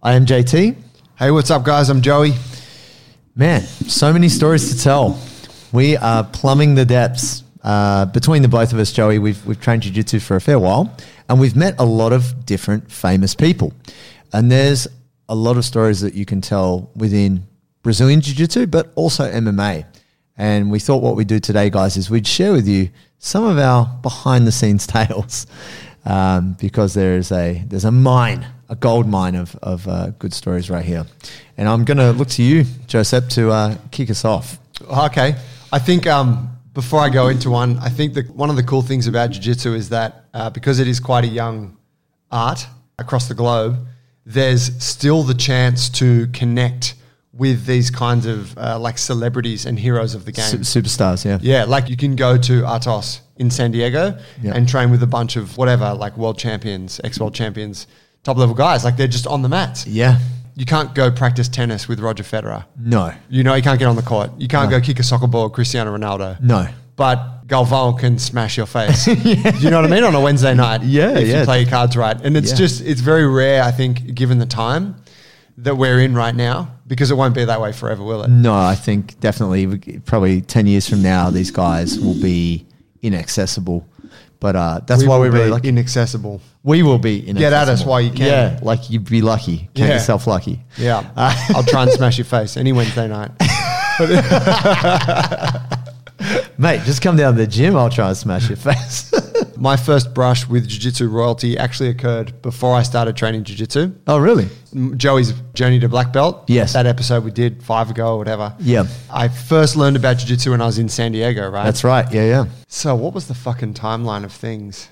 I am JT. Hey, what's up, guys? I'm Joey. Man, so many stories to tell. We are plumbing the depths. Uh, between the both of us, Joey, we've, we've trained Jiu Jitsu for a fair while and we've met a lot of different famous people. And there's a lot of stories that you can tell within Brazilian Jiu Jitsu, but also MMA. And we thought what we'd do today, guys, is we'd share with you some of our behind the scenes tales um, because there is a there's a mine, a gold mine of, of uh, good stories right here. And I'm going to look to you, Joseph, to uh, kick us off. Okay. I think um, before I go into one, I think that one of the cool things about Jiu Jitsu is that uh, because it is quite a young art across the globe, there's still the chance to connect with these kinds of uh, like celebrities and heroes of the game. Su- superstars, yeah. Yeah, like you can go to Atos in San Diego Yeah. and train with a bunch of whatever, like world champions, ex world champions, top level guys. Like they're just on the mats. Yeah. You can't go practice tennis with Roger Federer. No. You know, you can't get on the court. You can't go kick a soccer ball with Cristiano Ronaldo. No. But Galvão can smash your face. Do you know what I mean? On a Wednesday night. Yeah, If yeah. you play your cards right. And it's Yeah. just, it's very rare, I think, given the time that we're in right now, because it won't be that way forever, will it? No, I think definitely, probably 10 years from now, these guys will be inaccessible. But uh, that's why will we're really be lucky. inaccessible. we will be inaccessible. Get at us while you can. Yeah, like you'd be lucky. Count Yeah. yourself lucky. Yeah. Uh, I'll try and smash your face any Wednesday night. Mate, just come down to the gym. I'll try and smash your face. My first brush with Jiu Jitsu royalty actually occurred before I started training Jiu Jitsu. oh, really? Joey's journey to black belt. Yes. That episode we did five ago or whatever. Yeah. I first learned about Jiu Jitsu when I was in San Diego, right? That's right. Yeah, yeah. So, what was the fucking timeline of things?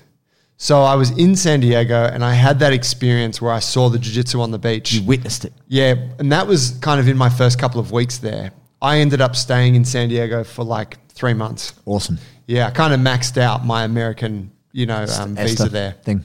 So, I was in San Diego and I had that experience where I saw the Jiu Jitsu on the beach. You witnessed it. Yeah, and that was kind of in my first couple of weeks there. I ended up staying in San Diego for like three months. Awesome. Yeah, I kind of maxed out my American, you know, um, visa there. Thing.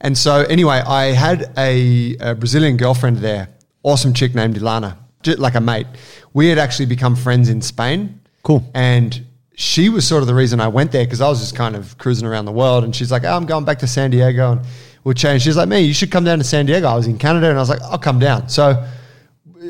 And so, anyway, I had a, a Brazilian girlfriend there, awesome chick named Ilana, like a mate. We had actually become friends in Spain. Cool. And she was sort of the reason I went there because I was just kind of cruising around the world. And she's like, oh, I'm going back to San Diego and we'll change. She's like, me, you should come down to San Diego. I was in Canada and I was like, I'll come down. So,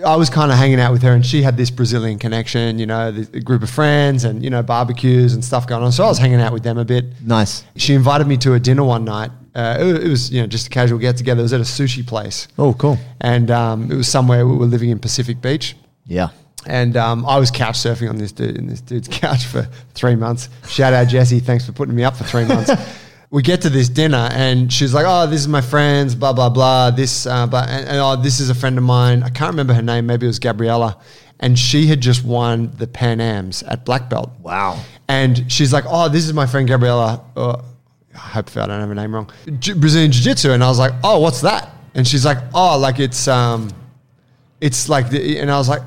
I was kind of hanging out with her, and she had this Brazilian connection, you know, the, a group of friends, and you know, barbecues and stuff going on. So I was hanging out with them a bit. Nice. She invited me to a dinner one night. Uh, it, it was you know just a casual get together. It was at a sushi place, Oh, cool. and um, it was somewhere we were living in Pacific Beach. Yeah. And um, I was couch surfing on this dude in this dude's couch for three months. Shout out Jesse, thanks for putting me up for three months. we get to this dinner, and she's like, "Oh, this is my friends, blah blah blah. This, uh, but and, and, oh, this is a friend of mine. I can't remember her name. Maybe it was Gabriella." And she had just won the Pan Ams at black belt. Wow. And she's like, "Oh, this is my friend Gabriella. Uh, I hope I don't have her name wrong. J- Brazilian Jiu Jitsu." And I was like, "Oh, what's that?" And she's like, "Oh, like it's um, it's like," the, and I was like,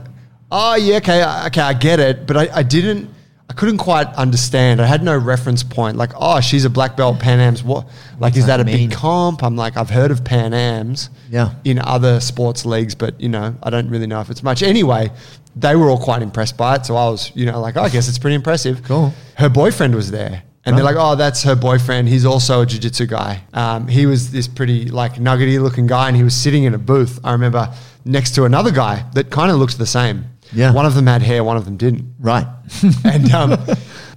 "Oh, yeah, okay, okay, I get it." But I, I didn't, I couldn't quite understand. I had no reference point. Like, oh, she's a black belt Pan Am's. What? Like, is that that a mean? big comp? I'm like, I've heard of Pan Am's. Yeah. In other sports leagues, but you know, I don't really know if it's much. Anyway, they were all quite impressed by it, so I was, you know, like, oh, I guess it's pretty impressive. Cool. Her boyfriend was there. And they're like, oh, that's her boyfriend. He's also a jiu-jitsu guy. Um, he was this pretty like nuggety looking guy, and he was sitting in a booth. I remember next to another guy that kind of looked the same. Yeah. One of them had hair, one of them didn't. Right. And um,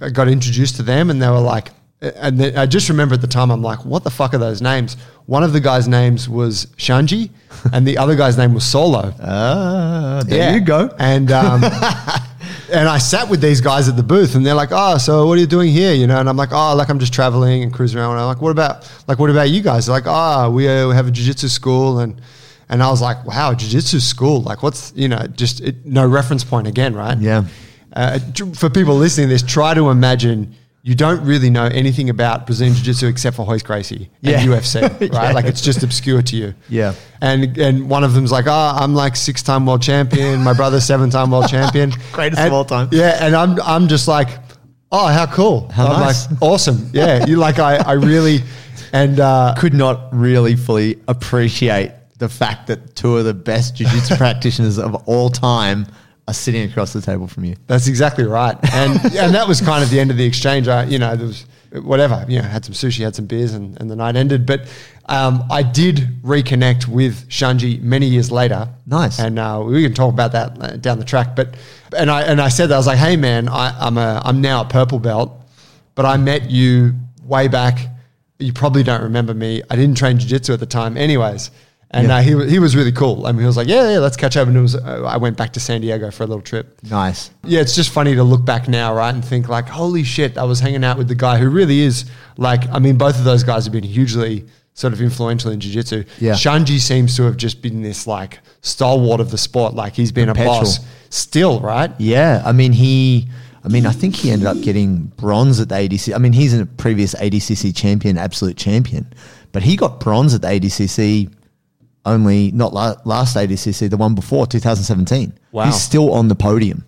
I got introduced to them, and they were like, and then I just remember at the time, I'm like, what the fuck are those names? One of the guys' names was Xande, and the other guy's name was Saulo. Ah, there Yeah. you go. And um, and I sat with these guys at the booth, and they're like, "Oh, so what are you doing here?" You know, and I'm like, "Oh, like I'm just traveling and cruising around." And I'm like, "What about like what about you guys?" They're like, "Oh, we, uh, we have a jiu-jitsu school," and and I was like, "Wow, jiu-jitsu school? Like, what's you know, just it, no reference point again, right?" Yeah. Uh, for people listening to this, try to imagine you don't really know anything about Brazilian Jiu Jitsu except for Royce Gracie and Yeah. UFC, right? Yeah. Like it's just obscure to you. Yeah. And and one of them's like, oh, I'm like six time world champion. My brother's seven time world champion. Greatest And- of all time. Yeah. And I'm I'm just like, oh, how cool. How I'm nice. like, awesome. Yeah. You like I I really and uh Could not really fully appreciate the fact that two of the best jiu-jitsu practitioners of all time are sitting across the table from you. That's exactly right. And and that was kind of the end of the exchange. I, you know, there was whatever, you know, had some sushi, had some beers, and, and the night ended. But um, I did reconnect with Xande many years later. Nice. And uh, we can talk about that uh, down the track. But and I and I said that I was like, hey man, I, I'm a I'm now a purple belt, but I met you way back. You probably don't remember me. I didn't train jiu-jitsu at the time, anyways. And Yeah. uh, he, he was really cool. I mean, he was like, yeah, yeah, let's catch up. And it was, uh, I went back to San Diego for a little trip. Nice. Yeah, it's just funny to look back now, right, and think like, holy shit, I was hanging out with the guy who really is like, I mean, both of those guys have been hugely sort of influential in jiu-jitsu. Yeah. Xande seems to have just been this like stalwart of the sport, like he's been Perpetual. a boss still, right? Yeah, I mean he. I mean, I think he ended up getting bronze at the ADCC. I mean, he's a previous ADCC champion, absolute champion, but he got bronze at the ADCC only not la- last ADCC, the one before 2017. Wow. he's still on the podium.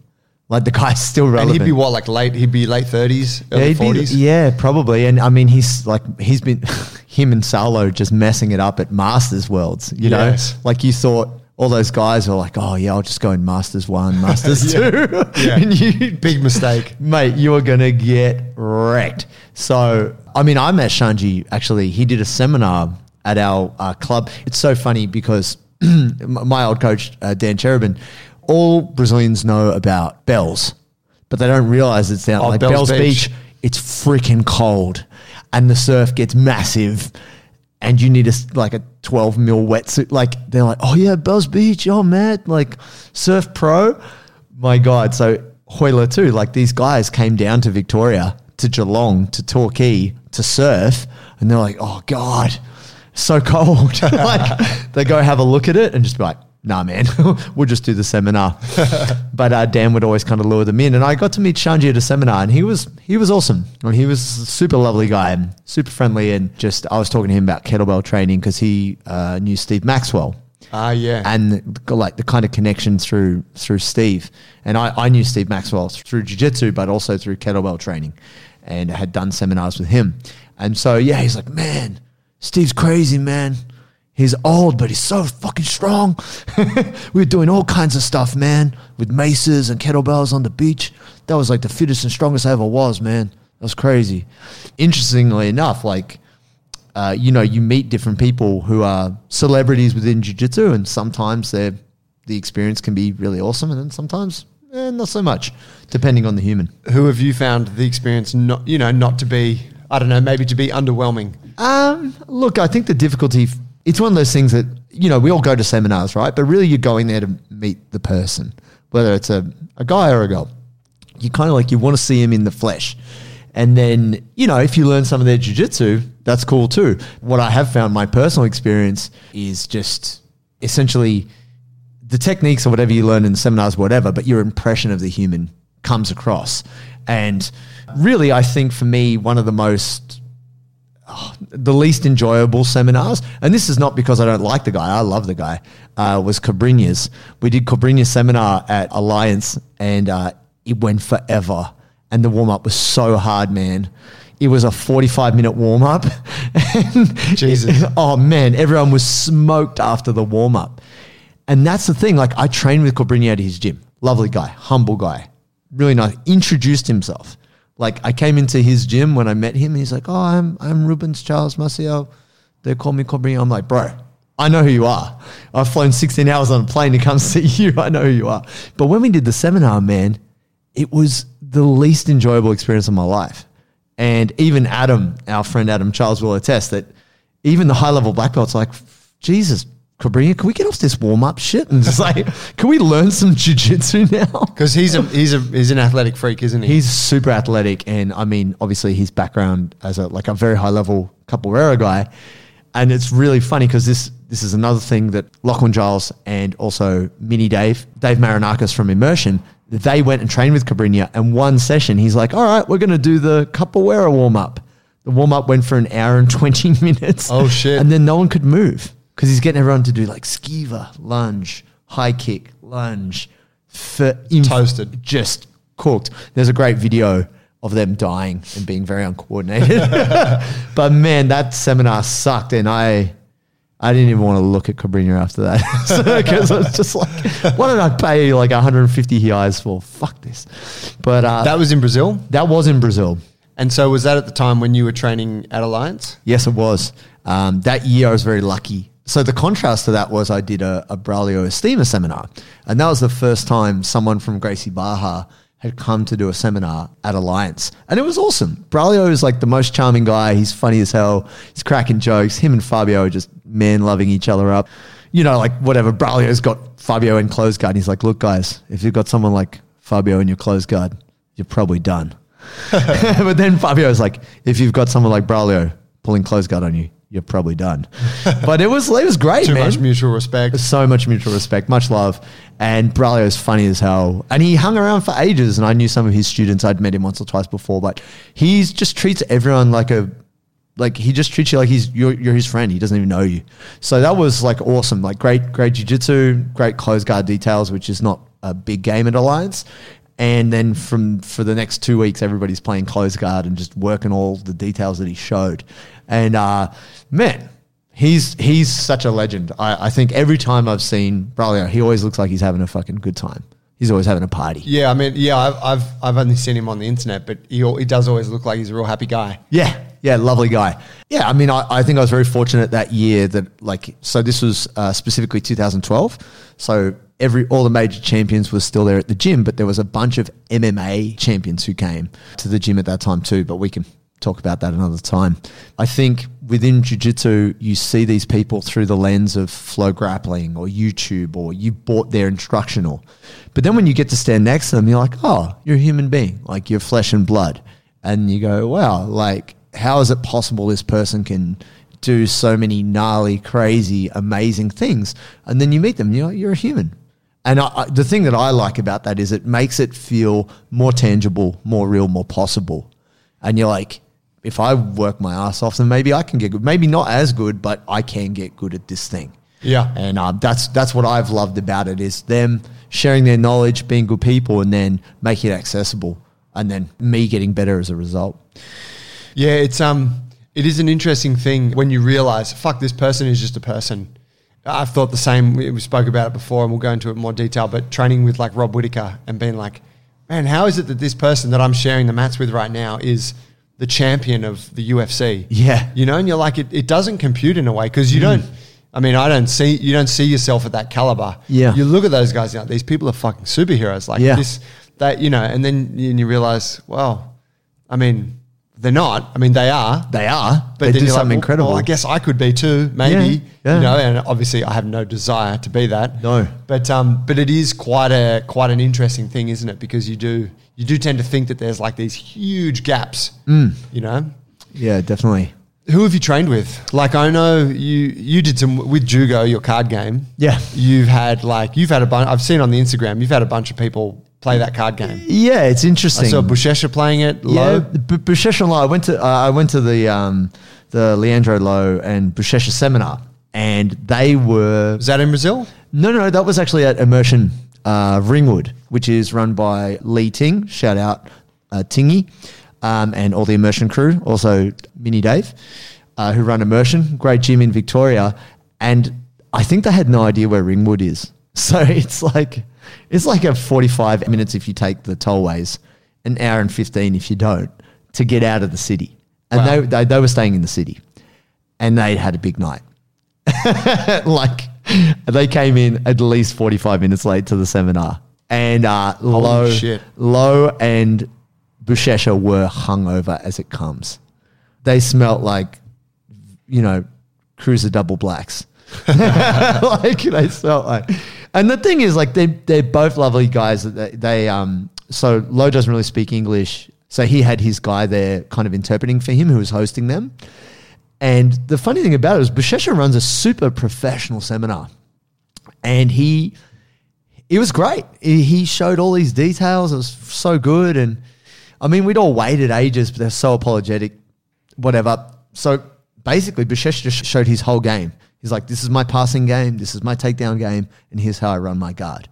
Like the guy's still relevant. And he'd be what, like late, he'd be late 30s, Yeah, early 40s? yeah, probably. And I mean, he's like he's been him and Saulo just messing it up at Masters Worlds. You Yes. know, like you thought all those guys were like, oh yeah, I'll just go in Masters one, Masters two, Yeah. and you Big mistake. mate, you are gonna get wrecked. So, I mean, I met Xande actually. He did a seminar at our uh, club. It's so funny because my old coach uh, Dan Cherubin, all Brazilians know about bells, but they don't realize it's down Oh, like Bells Bells, Beach. Beach. It's freaking cold, and the surf gets massive. And you need a like a twelve mil wetsuit. Like they're like, oh yeah, Bells Beach, oh man, like surf pro. My God, so Royler too. Like these guys came down to Victoria, to Geelong, to Torquay to surf, and they're like, oh God, so cold. like they go have a look at it and just be like, nah, man, we'll just do the seminar. but uh, Dan would always kind of lure them in, and I got to meet Xande at a seminar, and he was he was awesome. I mean, he was a super lovely guy and super friendly, and just I was talking to him about kettlebell training because he uh, knew Steve Maxwell Ah, yeah. and the- like the kind of connection through through Steve. And I, I knew Steve Maxwell through jiu-jitsu, but also through kettlebell training, and had done seminars with him. And so yeah, he's like, man, Steve's crazy, man. He's old, but he's so fucking strong. we were doing all kinds of stuff, man, with maces and kettlebells on the beach. That was like the fittest and strongest I ever was, man. That was crazy. Interestingly enough, like uh, you know, you meet different people who are celebrities within jiu-jitsu and sometimes they're, the experience can be really awesome and then sometimes eh, not so much, depending on the human. Who have you found the experience not, you know, not to be, I don't know, maybe to be underwhelming? Um, look, I think the difficulty, it's one of those things that, you know, we all go to seminars, right? But really you're going there to meet the person, whether it's a, a guy or a girl. You kind of like, you want to see him in the flesh. And then, you know, if you learn some of their jujitsu, that's cool too. What I have found, my personal experience is just essentially the techniques or whatever you learn in seminars, whatever, but your impression of the human comes across. And really, I think for me, one of the most the least enjoyable seminars, and this is not because I don't like the guy, I love the guy, uh, was Cobrinhas. We did Cobrinhas seminar at Alliance and uh, it went forever. And the warm up was so hard, man. It was a 45 minute warm up. Jesus. oh, man, everyone was smoked after the warm up. And that's the thing. Like, I trained with Cobrinha at his gym. Lovely guy, humble guy, really nice. Introduced himself. Like, I came into his gym when I met him. He's like, "Oh, I'm I'm Rubens Charles Maciel. They call me Cobrinha." I'm like, "Bro, I know who you are. I've flown 16 hours on a plane to come see you. I know who you are." But when we did the seminar, man, it was the least enjoyable experience of my life. And even Adam, our friend Adam Charles, will attest that even the high level black belts like, Jesus, Cobrinha, can we get off this warm up shit and just like, can we learn some jujitsu now? Because he's a he's a he's an athletic freak, isn't he? He's super athletic, and I mean, obviously, his background as a like a very high level capoeira guy, and it's really funny because this this is another thing that Lachlan Giles and also Mini Dave, Dave Marinakis from Immersion, they went and trained with Cobrinha. And one session, he's like, all right, we're going to do the capoeira warm up. The warm up went for an hour and 20 minutes. Oh, shit. And then no one could move because he's getting everyone to do like skiva, lunge, high kick, lunge. For inf- Toasted. Just cooked. There's a great video of them dying and being very uncoordinated. but man, that seminar sucked. And I. I didn't even want to look at Cobrinha after that because I was just like, what did I pay like 150 reais for? Fuck this. But uh, That was in Brazil. that was in Brazil. And so was that at the time when you were training at Alliance? Yes, it was. Um, that year I was very lucky. So the contrast to that was I did a, a Braulio Estima seminar. And that was the first time someone from Gracie Barra had come to do a seminar at Alliance. And it was awesome. Braulio is like the most charming guy. He's funny as hell. He's cracking jokes. Him and Fabio are just man loving each other up. You know, like whatever. Braulio's got Fabio in close guard. And he's like, look, guys, if you've got someone like Fabio in your close guard, you're probably done. but then Fabio's like, if you've got someone like Braulio pulling close guard on you, you're probably done. but it was it was great, Too man. much mutual respect. so much mutual respect, much love. And Braulio's funny as hell. And he hung around for ages. And I knew some of his students. I'd met him once or twice before, but he's just treats everyone like a like he just treats you like he's you're, you're his friend. He doesn't even know you. So that was like awesome. Like great, great jujitsu, great close guard details, which is not a big game at Alliance. And then from for the next two weeks, everybody's playing close guard and just working all the details that he showed. And uh, man, he's he's such a legend. I, I think every time I've seen Braulio, he always looks like he's having a fucking good time. He's always having a party. Yeah, I mean, yeah, I've, I've I've only seen him on the internet, but he al- he does always look like he's a real happy guy. Yeah, yeah, lovely guy. Yeah, I mean, I, I think I was very fortunate that year that like so this was uh, specifically 2012. So every all the major champions were still there at the gym, but there was a bunch of MMA champions who came to the gym at that time too. But we can talk about that another time. I think within jiu-jitsu, you see these people through the lens of FloGrappling or YouTube or you bought their instructional. But then when you get to stand next to them, you're like, oh, you're a human being, like you're flesh and blood. And you go, wow, like how is it possible this person can do so many gnarly, crazy, amazing things? And then you meet them, you're, you're a human. And I, I, the thing that I like about that is it makes it feel more tangible, more real, more possible. And you're like, if I work my ass off, then maybe I can get good. Maybe not as good, but I can get good at this thing. Yeah. And uh, that's that's what I've loved about it is them sharing their knowledge, being good people, and then making it accessible, and then me getting better as a result. Yeah, it's um, it is an interesting thing when you realize, fuck, this person is just a person. I've thought the same. We we spoke about it before, and we'll go into it in more detail. But training with like Rob Whittaker and being like, man, how is it that this person that I'm sharing the mats with right now is the champion of the UFC? Yeah. you know, and you're like, it, it doesn't compute in a way because you don't. I mean, I don't see you don't see yourself at that caliber. Yeah. you look at those guys. You know, these people are fucking superheroes. Like Yeah. this, that you know, and then you, and you realize, well, I mean, they're not. I mean, they are. They are, But they do you're like, something well, incredible. Well, I guess I could be too, maybe. Yeah, yeah. You know, and obviously I have no desire to be that. No. But um, but it is quite a quite an interesting thing, isn't it? Because you do you do tend to think that there's like these huge gaps. Mm. You know, yeah, definitely. who have you trained with? Like I know you you did some with Jugo, your card game. Yeah. You've had like you've had a bunch. I've seen on the Instagram. You've had a bunch of people play that card game. Yeah, it's interesting. I saw Buchecha playing it. Yeah, Lo. B- Buchecha and Lo. I went to uh, I went to the um, the Leandro Lo and Buchecha seminar, and they were Is that in Brazil? no, no, no. That was actually at Immersion uh, Ringwood, which is run by Lee Ting. Shout out uh, Tingy um, and all the Immersion crew. Also Mini Dave, uh, who run Immersion. Great gym in Victoria, and I think they had no idea where Ringwood is. So it's like it's like a forty-five minutes if you take the tollways, an hour and fifteen if you don't to get out of the city. And Wow. they, they they were staying in the city, and they had a big night like they came in at least 45 minutes late to the seminar. And uh, low shit. lo and buchecha were hungover as it comes. They smelt like you know cruiser double blacks. Like they smelt like and the thing is like they, they're both lovely guys. They, they um so lo doesn't really speak english. So he had his guy there kind of interpreting for him who was hosting them and the funny thing about it is Buchecha runs a super professional seminar. And he it was great. He showed all these details. It was so good. And I mean, we'd all waited ages, but they're so apologetic, whatever. So basically, Bishesh just showed his whole game. He's like, this is my passing game, this is my takedown game, and here's how I run my guard.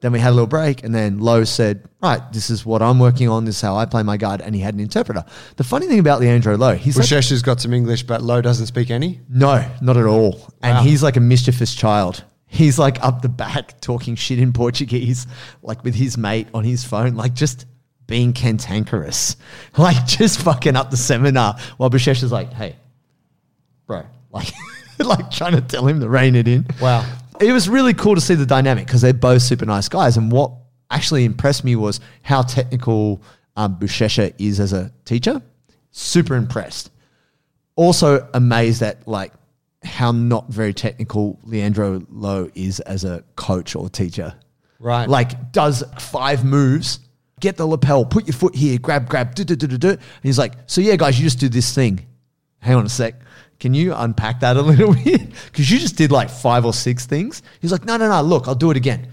Then we had a little break, and then Lo said, Right, this is what I'm working on, this is how I play my guard, and he had an interpreter. The funny thing about Leandro Lo, he's like, has got some English, but Lo doesn't speak any. no, not at all. And Wow. he's like a mischievous child. He's like up the back talking shit in Portuguese, like with his mate on his phone, like just being cantankerous, like just fucking up the seminar while Bishesh is like, hey, bro, like, like trying to tell him to rein it in. Wow. It was really cool to see the dynamic because they're both super nice guys. And what actually impressed me was how technical um, Buchecha is as a teacher. Super impressed also amazed at like how not very technical Leandro Lo is as a coach or teacher. Right. Like does five moves, get the lapel, put your foot here, grab, grab, do, do, do, do, do. And he's like, so yeah, guys, you just do this thing. Hang on a sec. Can you unpack that a little bit? Because you just did like five or six things. He's like, no, no, no, look, I'll do it again.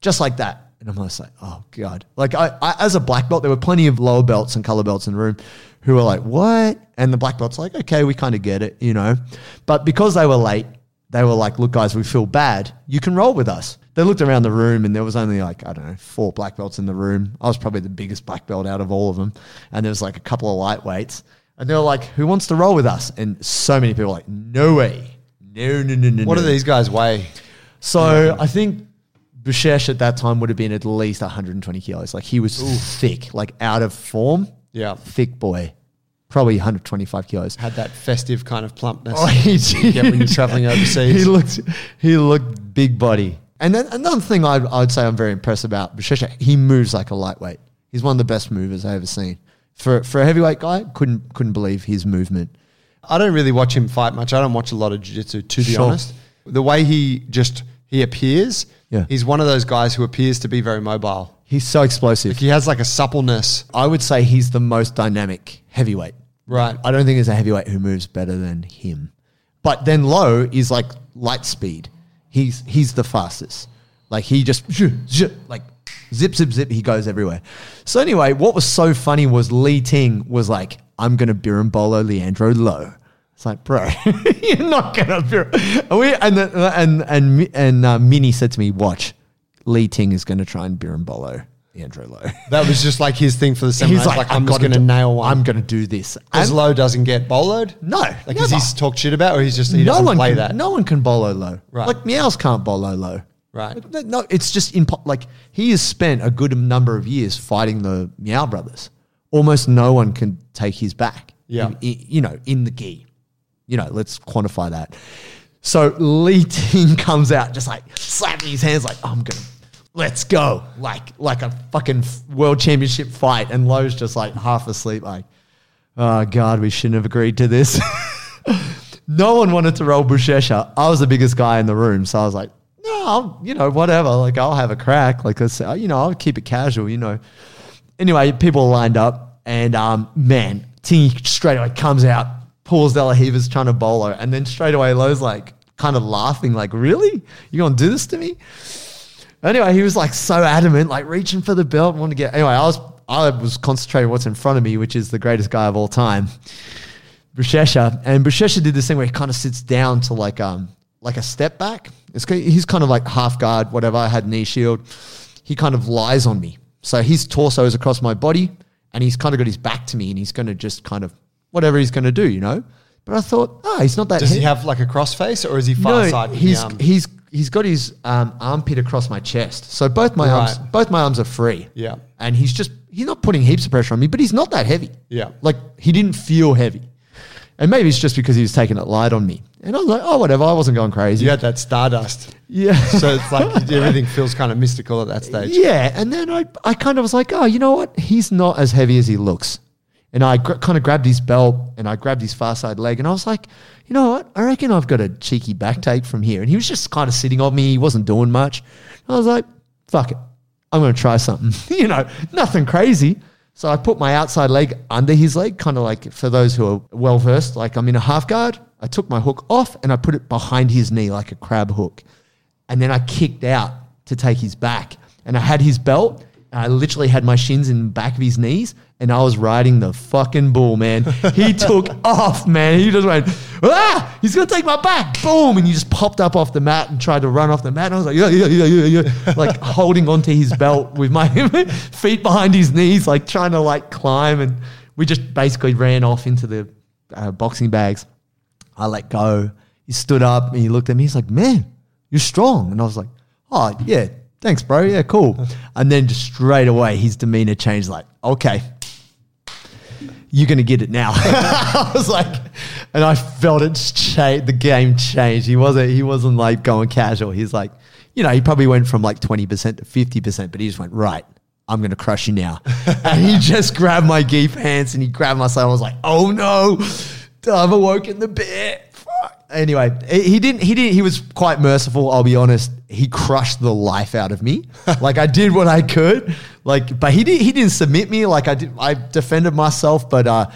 Just like that. And I'm just like, oh God. Like I, I, as a black belt, there were plenty of lower belts and color belts in the room who were like, what? And the black belt's like, okay, we kind of get it, you know. But because they were late, they were like, look, guys, we feel bad. You can roll with us. They looked around the room and there was only like, I don't know, four black belts in the room. I was probably the biggest black belt out of all of them. And there was like a couple of lightweights. And they were like, who wants to roll with us? And so many people were like, no way. No, no, no, no. What no. do these guys weigh? So I think Bushesh at that time would have been at least 120 kilos. Like he was thick, like out of form. Yeah. Thick boy. Probably 125 kilos. Had that festive kind of plumpness Oh, he you get when you're traveling overseas. He looked, he looked big body. And then another thing I'd, I'd say I'm very impressed about Buchecha, he moves like a lightweight. He's one of the best movers I've ever seen. For for a heavyweight guy, couldn't couldn't believe his movement. I don't really watch him fight much. I don't watch a lot of jiu-jitsu, to be Sure. honest. The way he just he appears, Yeah. he's one of those guys who appears to be very mobile. He's so explosive. He has like a suppleness. I would say he's the most dynamic heavyweight. Right. I don't think there's a heavyweight who moves better than him. But then Lo is like light speed. He's he's the fastest. Like he just like zip zip zip. He goes everywhere. So anyway, what was so funny was Lee Ting was like, "I'm gonna berimbolo Leandro Lo." It's like, bro, you're not gonna. Bir-. We and the, and and and uh, Minnie said to me, "Watch, Lee Ting is gonna try and berimbolo Leandro Lo." That was just like his thing for the seminar. He's like, I'm "I've just going to nail one. I'm gonna do this. Because And- Lo doesn't get boloed? no, Like, never. is he talked shit about or he's just, he no doesn't one play can, that? No one can bolo lo. Right. Like Miyaos can't bolo lo. Right. No, it's just impo- like he has spent a good number of years fighting the Miyao brothers. Almost no one can take his back. Yeah. In- in- you know, in the gi. You know, let's quantify that. So Lee Ting comes out just like slapping his hands like, I'm gonna let's go. Like like a fucking world championship fight. And Lo's just like half asleep, like, oh God, we shouldn't have agreed to this. no one wanted to roll Buchecha. I was the biggest guy in the room, so I was like, no, I'll, you know, whatever. Like, I'll have a crack. Like, let's, uh, you know, I'll keep it casual. You know. Anyway, people lined up, and um, man, Tingy straight away comes out, pulls De La trying to bolo, and then straight away Lo's like kind of laughing, like, really, you gonna do this to me? Anyway, he was like so adamant, like reaching for the belt, want to get. Anyway, I was I was concentrating what's in front of me, which is the greatest guy of all time. Buchecha, and Buchecha did this thing where he kind of sits down to like um like a step back. It's he's kind of like half guard, whatever. I had knee shield. He kind of lies on me, so his torso is across my body, and he's kind of got his back to me, and he's going to just kind of whatever he's going to do, you know. But I thought, oh, he's not that. Does he he- have like a cross face or is he far no, side? he's he's he's got his um, armpit across my chest, so both my arms both my arms are free. Yeah. and he's just he's not putting heaps of pressure on me, but he's not that heavy. Yeah. like he didn't feel heavy, and maybe it's just because he was taking it light on me. And I was like, oh, whatever. I wasn't going crazy. you had that stardust. yeah. So it's like everything feels kind of mystical at that stage. Yeah, and then I, I kind of was like, oh, you know what? He's not as heavy as he looks. And I gr- kind of grabbed his belt and I grabbed his far side leg and I was like, you know what? I reckon I've got a cheeky back take from here. And he was just kind of sitting on me. He wasn't doing much. I was like, fuck it. I'm going to try something. you know, nothing crazy. So I put my outside leg under his leg, kind of like for those who are well versed, like I'm in a half guard. I took my hook off and I put it behind his knee like a crab hook and then I kicked out to take his back. And I had his belt, I literally had my shins in the back of his knees, and I was riding the fucking bull, man. He took off, man. He just went, ah, he's gonna take my back. Boom. And he just popped up off the mat and tried to run off the mat. And I was like, yeah, yeah, yeah, yeah, yeah. like holding onto his belt with my feet behind his knees, like trying to like climb. And we just basically ran off into the uh, boxing bags. I let go. He stood up and he looked at me. He's like, man, you're strong. And I was like, oh, yeah, thanks, bro. Yeah, cool. And then just straight away, his demeanor changed like, okay, you're going to get it now. I was like, and I felt it change. The game changed. He wasn't, he wasn't like going casual. He's like, you know, he probably went from like 20% to 50%, but he just went, right, I'm going to crush you now. and he just grabbed my gi pants and he grabbed my side. I was like, oh no, I've awoken the bear. Anyway, he didn't, he didn't, he was quite merciful. I'll be honest. He crushed the life out of me. like I did what I could. Like, but he didn't, he didn't submit me. Like I did, I defended myself, but, uh,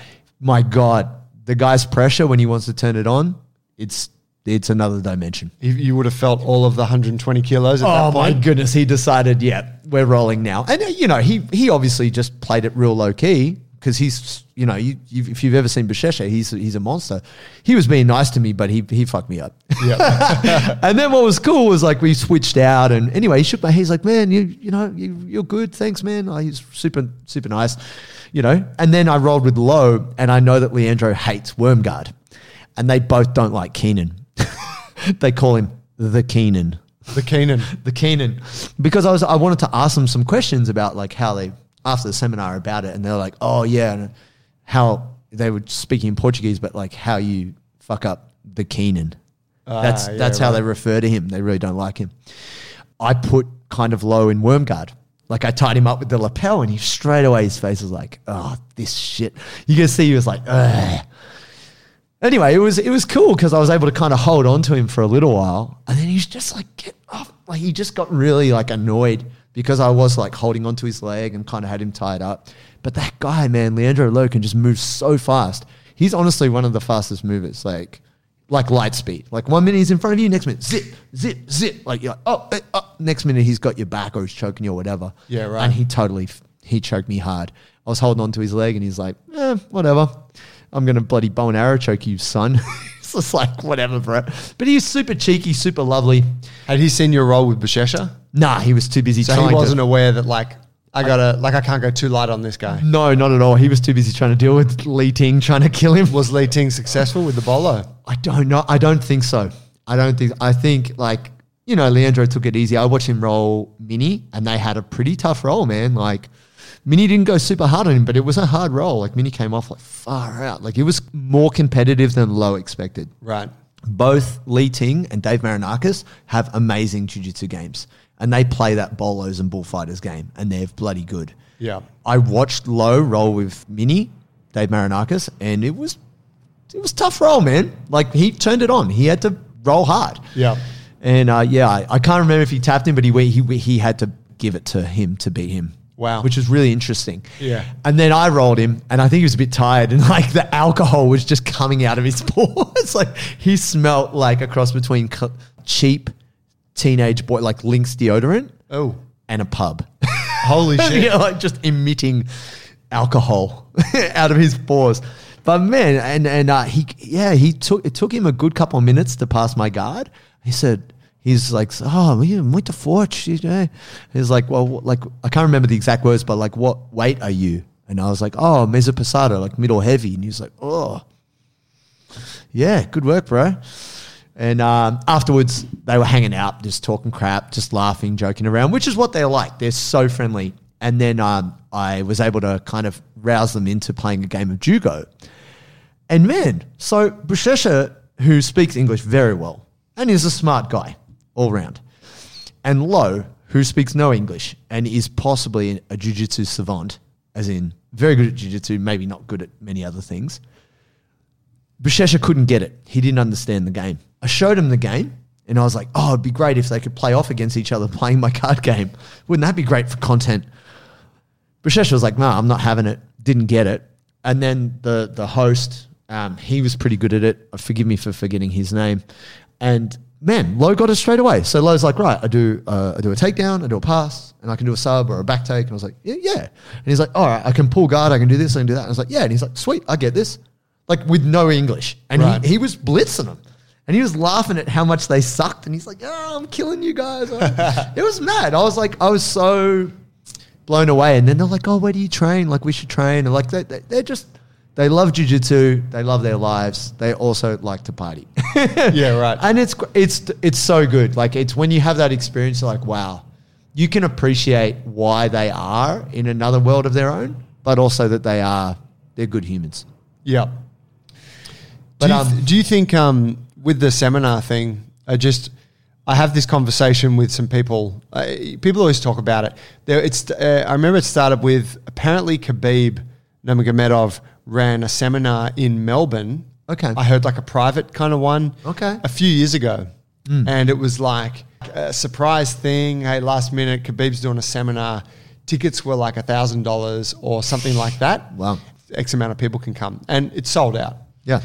my God, the guy's pressure when he wants to turn it on, it's, it's another dimension. You, would have felt all of the 120 kilos at Oh that my point. goodness! He decided, yeah, we're rolling now, and uh, you know, he he obviously just played it real low key because he's, you know, you, you, if you've ever seen Buchecha, he's he's a monster. He was being nice to me, but he he fucked me up. Yeah. and then what was cool was like we switched out, and anyway, he shook my. Hand, he's like, man, you you know, you, you're good, thanks, man. Oh, he's super super nice, you know. And then I rolled with Lo, and I know that Leandro hates Wormguard, and they both don't like Keenan. they call him the Keenan the Keenan. the Keenan because I was I wanted to ask them some questions about like how they after the seminar about it, and they're like, oh yeah, and how they were speaking in Portuguese, but like how you fuck up the Keenan. Ah, that's yeah, that's how they refer to him. They really don't like him. I put kind of lo in Wormguard. Like I tied him up with the lapel, and he straight away his face was like, "Oh, this shit." You can see he was like, "Ugh." Anyway, it was it was cool because I was able to kind of hold on to him for a little while, and then he's just like, "Get off!" Like he just got really like annoyed because I was like holding onto his leg and kind of had him tied up. But that guy, man, Leandro Lo can just move so fast. He's honestly one of the fastest movers. Like like light speed. Like one minute he's in front of you, next minute zip, zip, zip. Like you're like, oh, eh, oh. next minute he's got your back or he's choking you or whatever. Yeah, right. And he totally he choked me hard. I was holding onto his leg and he's like, eh, whatever. I'm gonna bloody bow and arrow choke you, son. it's just like whatever, bro. But he's super cheeky, super lovely. Had he seen your role with Buchecha? Nah, he was too busy So trying he wasn't to. aware that like I gotta like I can't go too light on this guy. No, not at all. He was too busy trying to deal with Lee Ting trying to kill him. Was Lee Ting successful with the bolo? I don't know. I don't think so. I don't think. I think like you know, Leandro took it easy. I watched him roll Mini, and they had a pretty tough roll, man. Like Mini didn't go super hard on him, but it was a hard roll. Like Mini came off like far out. Like it was more competitive than Lo expected. Right. Both Lee Ting and Dave Marinakis have amazing jiu-jitsu games, and they play that bolos and bullfighters game, and they're bloody good. Yeah. I watched Lo roll with Mini, Dave Marinakis, and it was it was tough roll, man. Like he turned it on. He had to roll hard. Yeah. And uh, yeah, I, I can't remember if he tapped him, but he he he had to give it to him to beat him. Wow. which was really interesting. Yeah. And then I rolled him, and I think he was a bit tired, and like the alcohol was just coming out of his pores. like he smelt like a cross between cheap teenage boy, like Lynx deodorant, Oh. and a pub. Holy shit. yeah, like just emitting alcohol out of his pores. But man, and and uh, he yeah he took it took him a good couple of minutes to pass my guard. He said he's like oh muito forte. you know." He's like well what- like I can't remember the exact words, but like what weight are you? And I was like oh meio pesado like middle heavy, and he was like oh yeah good work bro. And um, afterwards, they were hanging out, just talking crap, just laughing, joking around, which is what they're like. They're so friendly. And then um, I was able to kind of rouse them into playing a game of Jugo. And man, so Buchecha, who speaks English very well and is a smart guy all round, and Lo, who speaks no English and is possibly a jiu-jitsu savant, as in very good at jiu-jitsu, maybe not good at many other things. Buchecha couldn't get it. He didn't understand the game. I showed him the game and I was like, oh, it'd be great if they could play off against each other playing my card game. Wouldn't that be great for content? Buchecha was like, no, I'm not having it. Didn't get it. And then the the host, um, he was pretty good at it. Uh, Forgive me for forgetting his name. And man, Lo got it straight away. So Lo's like, right, I do uh, I do a takedown, I do a pass, and I can do a sub or a back take. And I was like, yeah, yeah. And he's like, all right, I can pull guard, I can do this, I can do that. And I was like, yeah. And he's like, sweet, I get this. Like with no English. And Right. he, he was blitzing them. And he was laughing at how much they sucked. And he's like, oh, I'm killing you guys. it was mad. I was like, I was so blown away. And then they're like, oh, where do you train? Like, we should train. And like, they, they, they're just, they love jujitsu. They love their lives. They also like to party. Yeah, right. And it's it's it's so good. Like it's when you have that experience, you're like, wow, you can appreciate why they are in another world of their own, but also that they are they're good humans. Yeah. But, do, you, um, do you think um, with the seminar thing, I just I have this conversation with some people. Uh, people always talk about it. There, it's uh, I remember it started with apparently Khabib Nurmagomedov ran a seminar in Melbourne. Okay. I heard like a private kind of one. Okay. A few years ago, and it was like a surprise thing. Hey, last minute, Khabib's doing a seminar. Tickets were like a thousand dollars or something like that. Wow. X amount of people can come, and it sold out. Yeah.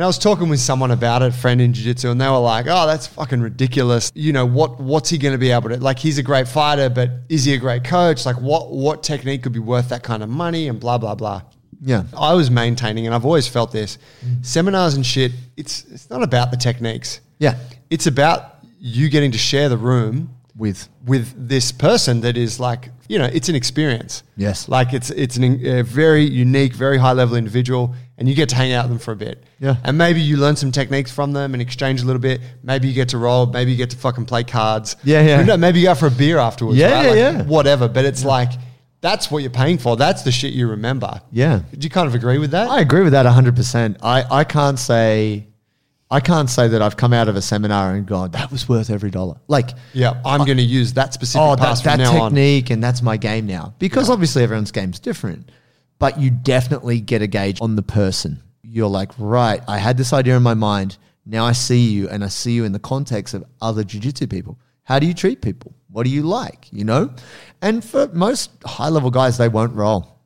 And I was talking with someone about it, friend in jiu-jitsu, and they were like, "Oh, that's fucking ridiculous. You know what? What's he going to be able to? Like, he's a great fighter, but is he a great coach? Like, what what technique could be worth that kind of money? And blah blah blah." Yeah. I was maintaining, and I've always felt this: seminars and shit. It's it's not about the techniques. Yeah. It's about you getting to share the room With with this person that is like you know it's an experience Yes. like it's it's an, a very unique very high level individual and you get to hang out with them for a bit Yeah. and maybe you learn some techniques from them and exchange a little bit maybe you get to roll maybe you get to fucking play cards Yeah, yeah. Who knows? maybe you go for a beer afterwards Yeah, right? yeah, Like, yeah. whatever but it's like that's what you're paying for that's the shit you remember Yeah. do you kind of agree with that I agree with that 100%. I, I can't say I can't say that I've come out of a seminar and gone, that was worth every dollar. Like, yeah i'm going to use that specific oh, pass that, from that now on technique and that's my game now. Because obviously everyone's game's different, but you definitely get a gauge on the person. You're like, right, I had this idea in my mind. Now I see you and I see you in the context of other jiu-jitsu people. How do you treat people? What do you like? You know? And for most high level guys, they won't roll.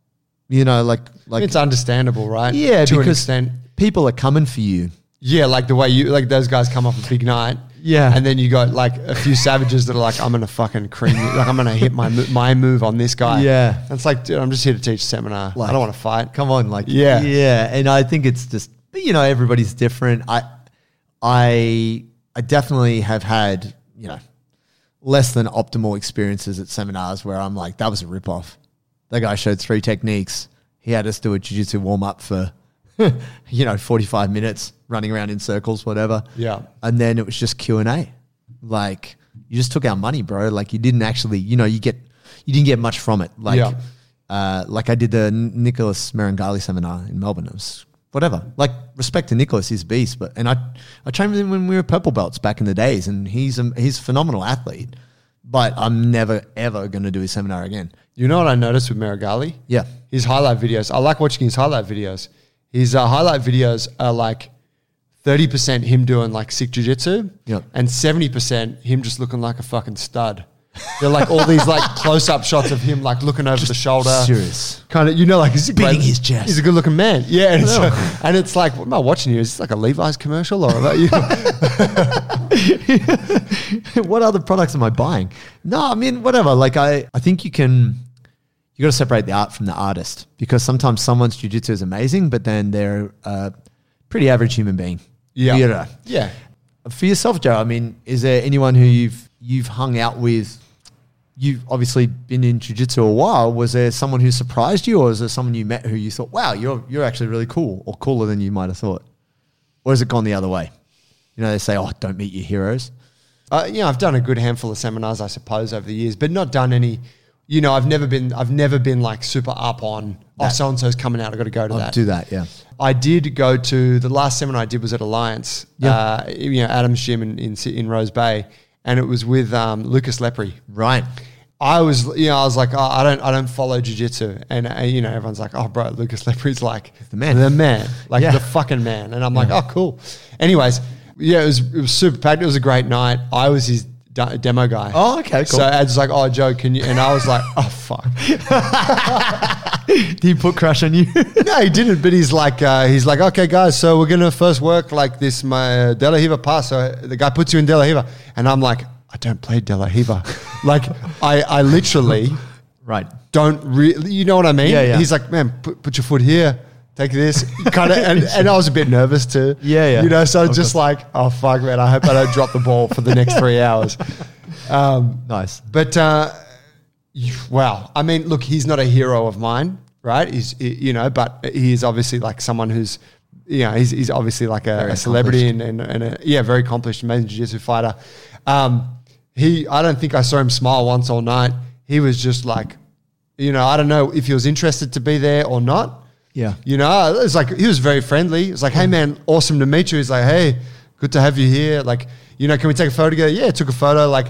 You know, like like it's understandable right yeah, to because extent people are coming for you. Yeah, like the way you like those guys come off a big night. Yeah. and then you got like a few savages that are like, I'm gonna fucking cream you. Like I'm gonna hit my mo- my move on this guy. Yeah. and it's like, dude, I'm just here to teach a seminar. I don't want to fight. Come on, like Yeah. yeah. And I think it's just you know everybody's different. I I I definitely have had you know less than optimal experiences at seminars where I'm like that was a rip off. That guy showed three techniques. He had us do a jiu-jitsu warm up for you know 45 minutes running around in circles whatever. Yeah. And then it was just Q&A. Like you just took our money, bro. Like you didn't actually, you know, you get you didn't get much from it. Like Yeah. uh, like I did the Nicholas Meregali seminar in Melbourne. It was whatever. Like respect to Nicholas, he's a beast. But and I I trained with him when we were purple belts back in the days, and he's a, he's a phenomenal athlete. But I'm never ever going to do his seminar again. You know what I noticed with Meregali? Yeah. his highlight videos. I like watching his highlight videos. His uh, highlight videos are like thirty percent him doing like sick jujitsu, Yep. and seventy percent him just looking like a fucking stud. They're like all these like close up shots of him like looking over the shoulder, serious. kind of. You know, like he's a Beating his chest. He's a good looking man. Yeah, and it's, and it's like, what am I watching here? Is this like a Levi's commercial or about you? what other products am I buying? No, I mean whatever. Like I, I think you can. You got to separate the art from the artist because sometimes someone's jujitsu is amazing, but then they're a pretty average human being. Yeah. Weirdo. yeah. For yourself, Joe, I mean, is there anyone who you've you've hung out with? You've obviously been in jiu-jitsu a while. Was there someone who surprised you, or is there someone you met who you thought, "Wow, you're you're actually really cool," or cooler than you might have thought, or has it gone the other way? You know, they say, "Oh, don't meet your heroes." Uh, you know, I've done a good handful of seminars, I suppose, over the years, but not done any. You know, I've never been. I've never been like super up on. Oh, so and so's coming out. I've got to go to I'll that. do that. Yeah. I did go to the last seminar I did was at Alliance. Yeah. Uh, you know, Adam's gym in, in in Rose Bay, and it was with um, Lucas Lepri. Right. I was, you know, I was like, oh, I don't, I don't follow jujitsu, and uh, you know, everyone's like, oh, bro, Lucas Lepri's like The man. the man, like Yeah. the fucking man, and I'm like, oh, cool. Anyways, yeah, it was, it was super packed. It was a great night. I was his de- demo guy. Oh, okay, cool. So Ed's like, "Oh, Joe, can you?" And I was like, "Oh, fuck." Did he put crush on you? no, he didn't. But he's like, uh, he's like, okay, guys, so we're gonna first work like this, my uh, De La Riva pass. So the guy puts you in De La Riva, and I'm like, I don't play De La Riva. like, I, I literally right. don't really, you know what I mean? Yeah, yeah. He's like, man, put, put your foot here, take this, kind of, and, and I was a bit nervous too. Yeah, yeah. You know, so Of just course. like, oh fuck, man, I hope I don't drop the ball for the next three hours. Um, Nice. but uh, you- wow, I mean, look, he's not a hero of mine, right? He's he- you know, but he is obviously like someone who's you know he's, he's obviously like a, a celebrity and, and, and a, yeah, very accomplished, amazing jiu-jitsu fighter. Um, he, I don't think I saw him smile once all night. He was just like, you know, I don't know if he was interested to be there or not. Yeah. You know, it was like he was very friendly. It's like, hey man, awesome to meet you. He's like, hey, good to have you here. Like, you know, can we take a photo together? Yeah, took a photo. Like,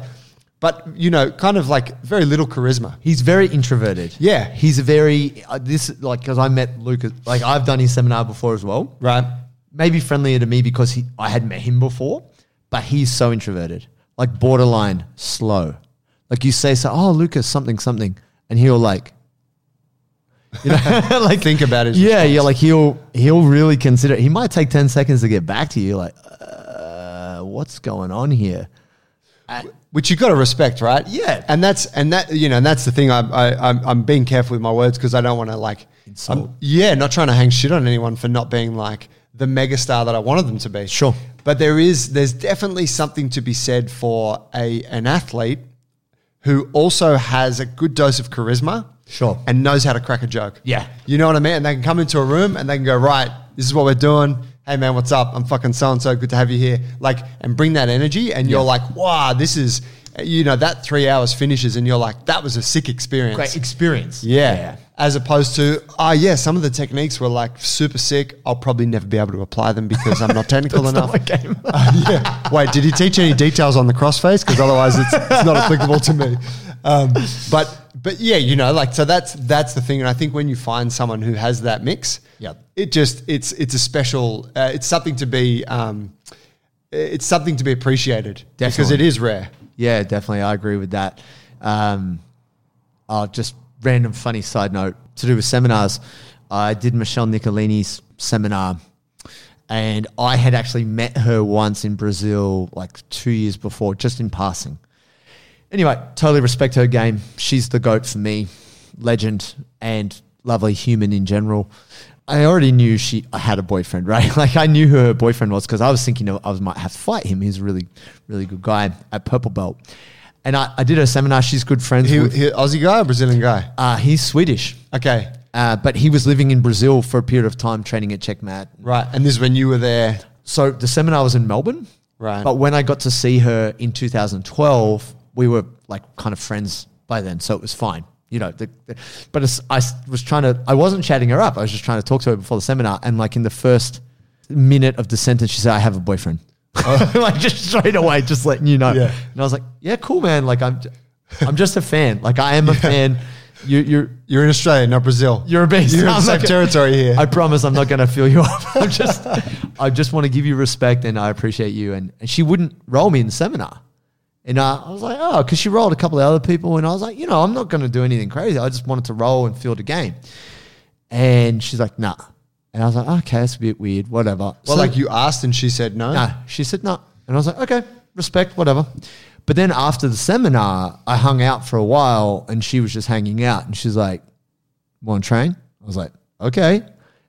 but you know, kind of like very little charisma. He's very introverted. Yeah. He's a very uh, this like because I met Lucas like I've done his seminar before as well. Right. Maybe friendlier to me because he I had met him before, but he's so introverted, like borderline slow. Like you say so, oh Lucas something something, and he'll like, you know, like Think about it. Yeah, response. yeah, like he'll he'll really consider. He might take ten seconds to get back to you. Like, uh, what's going on here? Which you got to respect, right? Yeah. And that's and that you know, and that's the thing. I, I I'm I'm being careful with my words because I don't want to like I'm- yeah, not trying to hang shit on anyone for not being like the megastar that I wanted them to be. Sure. But there is there's definitely something to be said for a an athlete who also has a good dose of charisma. Sure. And knows how to crack a joke. Yeah. You know what I mean? And they can come into a room and they can go, right, this is what we're doing. Hey man, what's up? I'm fucking so and so. Good to have you here. Like, and bring that energy. And you're Yeah. like, wow, this is, you know, that three hours finishes and you're like, that was a sick experience. Great experience. Yeah. As opposed to, oh yeah, some of the techniques were like super sick. I'll probably never be able to apply them because I'm not technical enough. not game. Uh, yeah. Wait, did he teach any details on the crossface? Because otherwise, it's, it's not applicable to me. Um, but but yeah, you know, like so that's that's the thing, and I think when you find someone who has that mix, Yep. it just it's it's a special. Uh, it's something to be. Um, it's something to be appreciated because it is rare. Yeah, definitely. I agree with that. Um, oh, just random funny side note to do with seminars. I did Michelle Nicolini's seminar, and I had actually met her once in Brazil, like two years before, just in passing. Anyway, totally respect her game. She's the goat for me, legend and lovely human in general. I already knew she had a boyfriend, right? Like I knew who her boyfriend was because I was thinking I was might have to fight him. He's a really, really good guy at Purple Belt. And I, I did her seminar. She's good friends He, with. he, Aussie guy or Brazilian guy? Uh, he's Swedish, Okay, uh, but he was living in Brazil for a period of time training at Checkmat. right. And this is when you were there. So the seminar was in Melbourne. Right. But when I got to see her in 2012, we were like kind of friends by then. So it was fine. You know, the, the- but I was trying to, I wasn't chatting her up. I was just trying to talk to her before the seminar. And like in the first minute of the sentence, she said, I have a boyfriend. Oh. like just straight away, just letting you know. Yeah. And I was like, yeah, cool, man. Like I'm, I'm just a fan. Like I am a fan. You, you're, You're in Australia, not Brazil. you're a beast. You're in safe gonna- territory here. I promise I'm not going to feel you up. I'm just, I just want to give you respect and I appreciate you. And, and she wouldn't roll me in the seminar. And uh, I was like, oh, because she rolled a couple of other people. And I was like, you know, I'm not going to do anything crazy. I just wanted to roll and field a game. And she's like, nah. And I was like, okay, that's a bit weird, whatever. well, like you asked and she said no. No, she said no. And I was like, okay, respect, whatever. But then after the seminar, I hung out for a while and she was just hanging out and she's like, want to train? I was like, okay.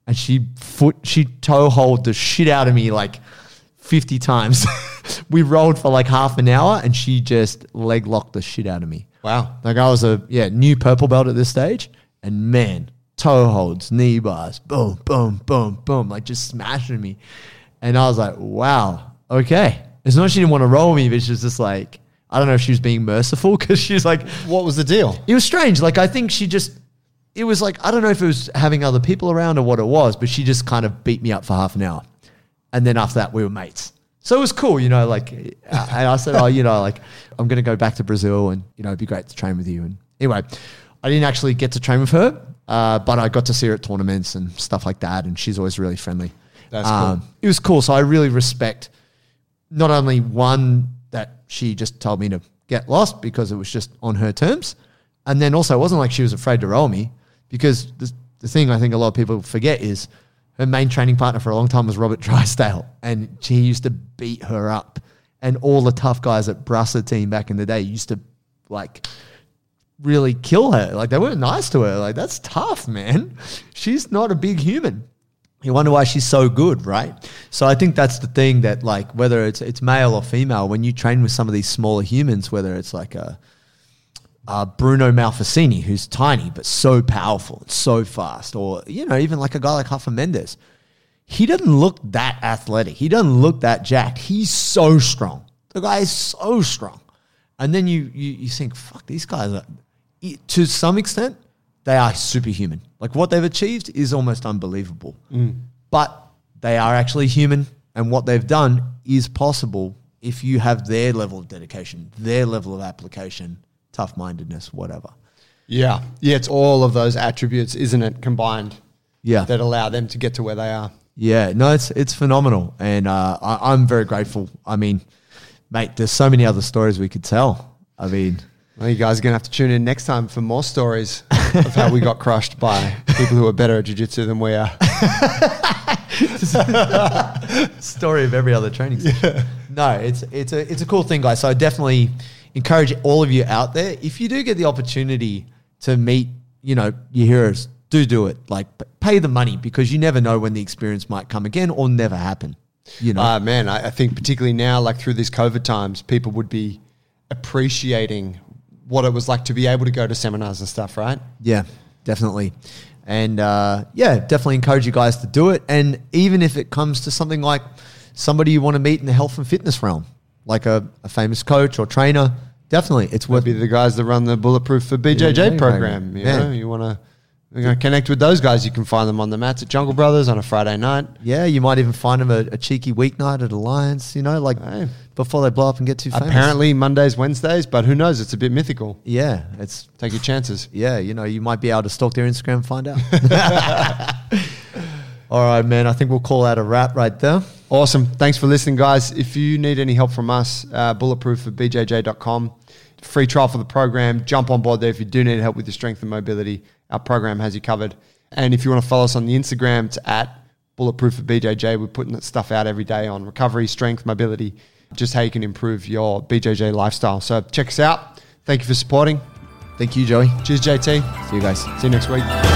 And she foot, she toe hold the shit out of me like 50 times. we rolled for like half an hour and she just leg locked the shit out of me. Wow. Like I was a yeah new purple belt at this stage, and man, toe holds, knee bars, boom, boom, boom, boom, like just smashing me, and I was like, wow, okay. It's not she didn't want to roll me, but she was just like, I don't know if she was being merciful because she was like, What was the deal? it was strange. Like I think she just, it was like I don't know if it was having other people around or what it was, but she just kind of beat me up for half an hour, and then after that we were mates. So it was cool, you know. Like, and I said, oh, you know, like I'm gonna go back to Brazil, and you know, it'd be great to train with you. And anyway, I didn't actually get to train with her, uh, but I got to see her at tournaments and stuff like that, and she's always really friendly. That's Um, cool. It was cool. So I really respect not only one that she just told me to get lost because it was just on her terms. And then also, it wasn't like she was afraid to roll me because the, the thing I think a lot of people forget is her main training partner for a long time was Robert Drysdale, and she used to beat her up. And all the tough guys at Brasa team back in the day used to like really kill her. Like they weren't nice to her. Like that's tough, man. She's not a big human. You wonder why she's so good, right? So I think that's the thing that like whether it's it's male or female, when you train with some of these smaller humans, whether it's like a uh, Bruno Malfacini, who's tiny but so powerful and so fast, or you know even like a guy like Rafa Mendes, he doesn't look that athletic. He doesn't look that jacked. He's so strong. The guy is so strong. And then you you, you think, fuck, these guys are to some extent they are superhuman. Like what they've achieved is almost unbelievable. But they are actually human, and what they've done is possible if you have their level of dedication, their level of application, tough mindedness, whatever. Yeah. Yeah, it's all of those attributes, isn't it, combined Yeah. that allow them to get to where they are. Yeah, no, it's it's phenomenal, and uh, I, I'm very grateful. I mean, mate, there's so many other stories we could tell. I mean, Well, you guys are going to have to tune in next time for more stories of how we got crushed by people who are better at jiu-jitsu than we are. story of every other training session. No, it's it's a it's a cool thing, guys. So definitely encourage all of you out there. If you do get the opportunity to meet, you know, your heroes, do do it. Like pay the money because you never know when the experience might come again or never happen. You know, Uh, man, I, I think particularly now, like through these COVID times, people would be appreciating what it was like to be able to go to seminars and stuff, right? Yeah, definitely. And uh, yeah, definitely encourage you guys to do it. And even if it comes to something like somebody you want to meet in the health and fitness realm, like a, a famous coach or trainer, definitely it's worth Would be the guys that run the Bulletproof for BJJ BJJ program. You Yeah. know, you want to connect with those guys. You can find them on the mats at Jungle Brothers on a Friday night. Yeah, you might even find them a, a cheeky weeknight at Alliance, you know, like Hey. before they blow up and get too famous. Apparently Mondays, Wednesdays, but who knows? It's a bit mythical. Yeah, it's Take your chances. yeah, you know, you might be able to stalk their Instagram and find out. All right, man. I think we'll call that a wrap right there. Awesome. Thanks for listening, guys. If you need any help from us, uh, bulletproof for bjj.com. Free trial for the program. Jump on board there if you do need help with your strength and mobility. Our program has you covered. And if you want to follow us on the Instagram, it's at bulletproof for BJJ. We're putting that stuff out every day on recovery, strength, mobility, just how you can improve your BJJ lifestyle. So check us out. Thank you for supporting. Thank you, Joey. Cheers, JT. See you guys. See you next week.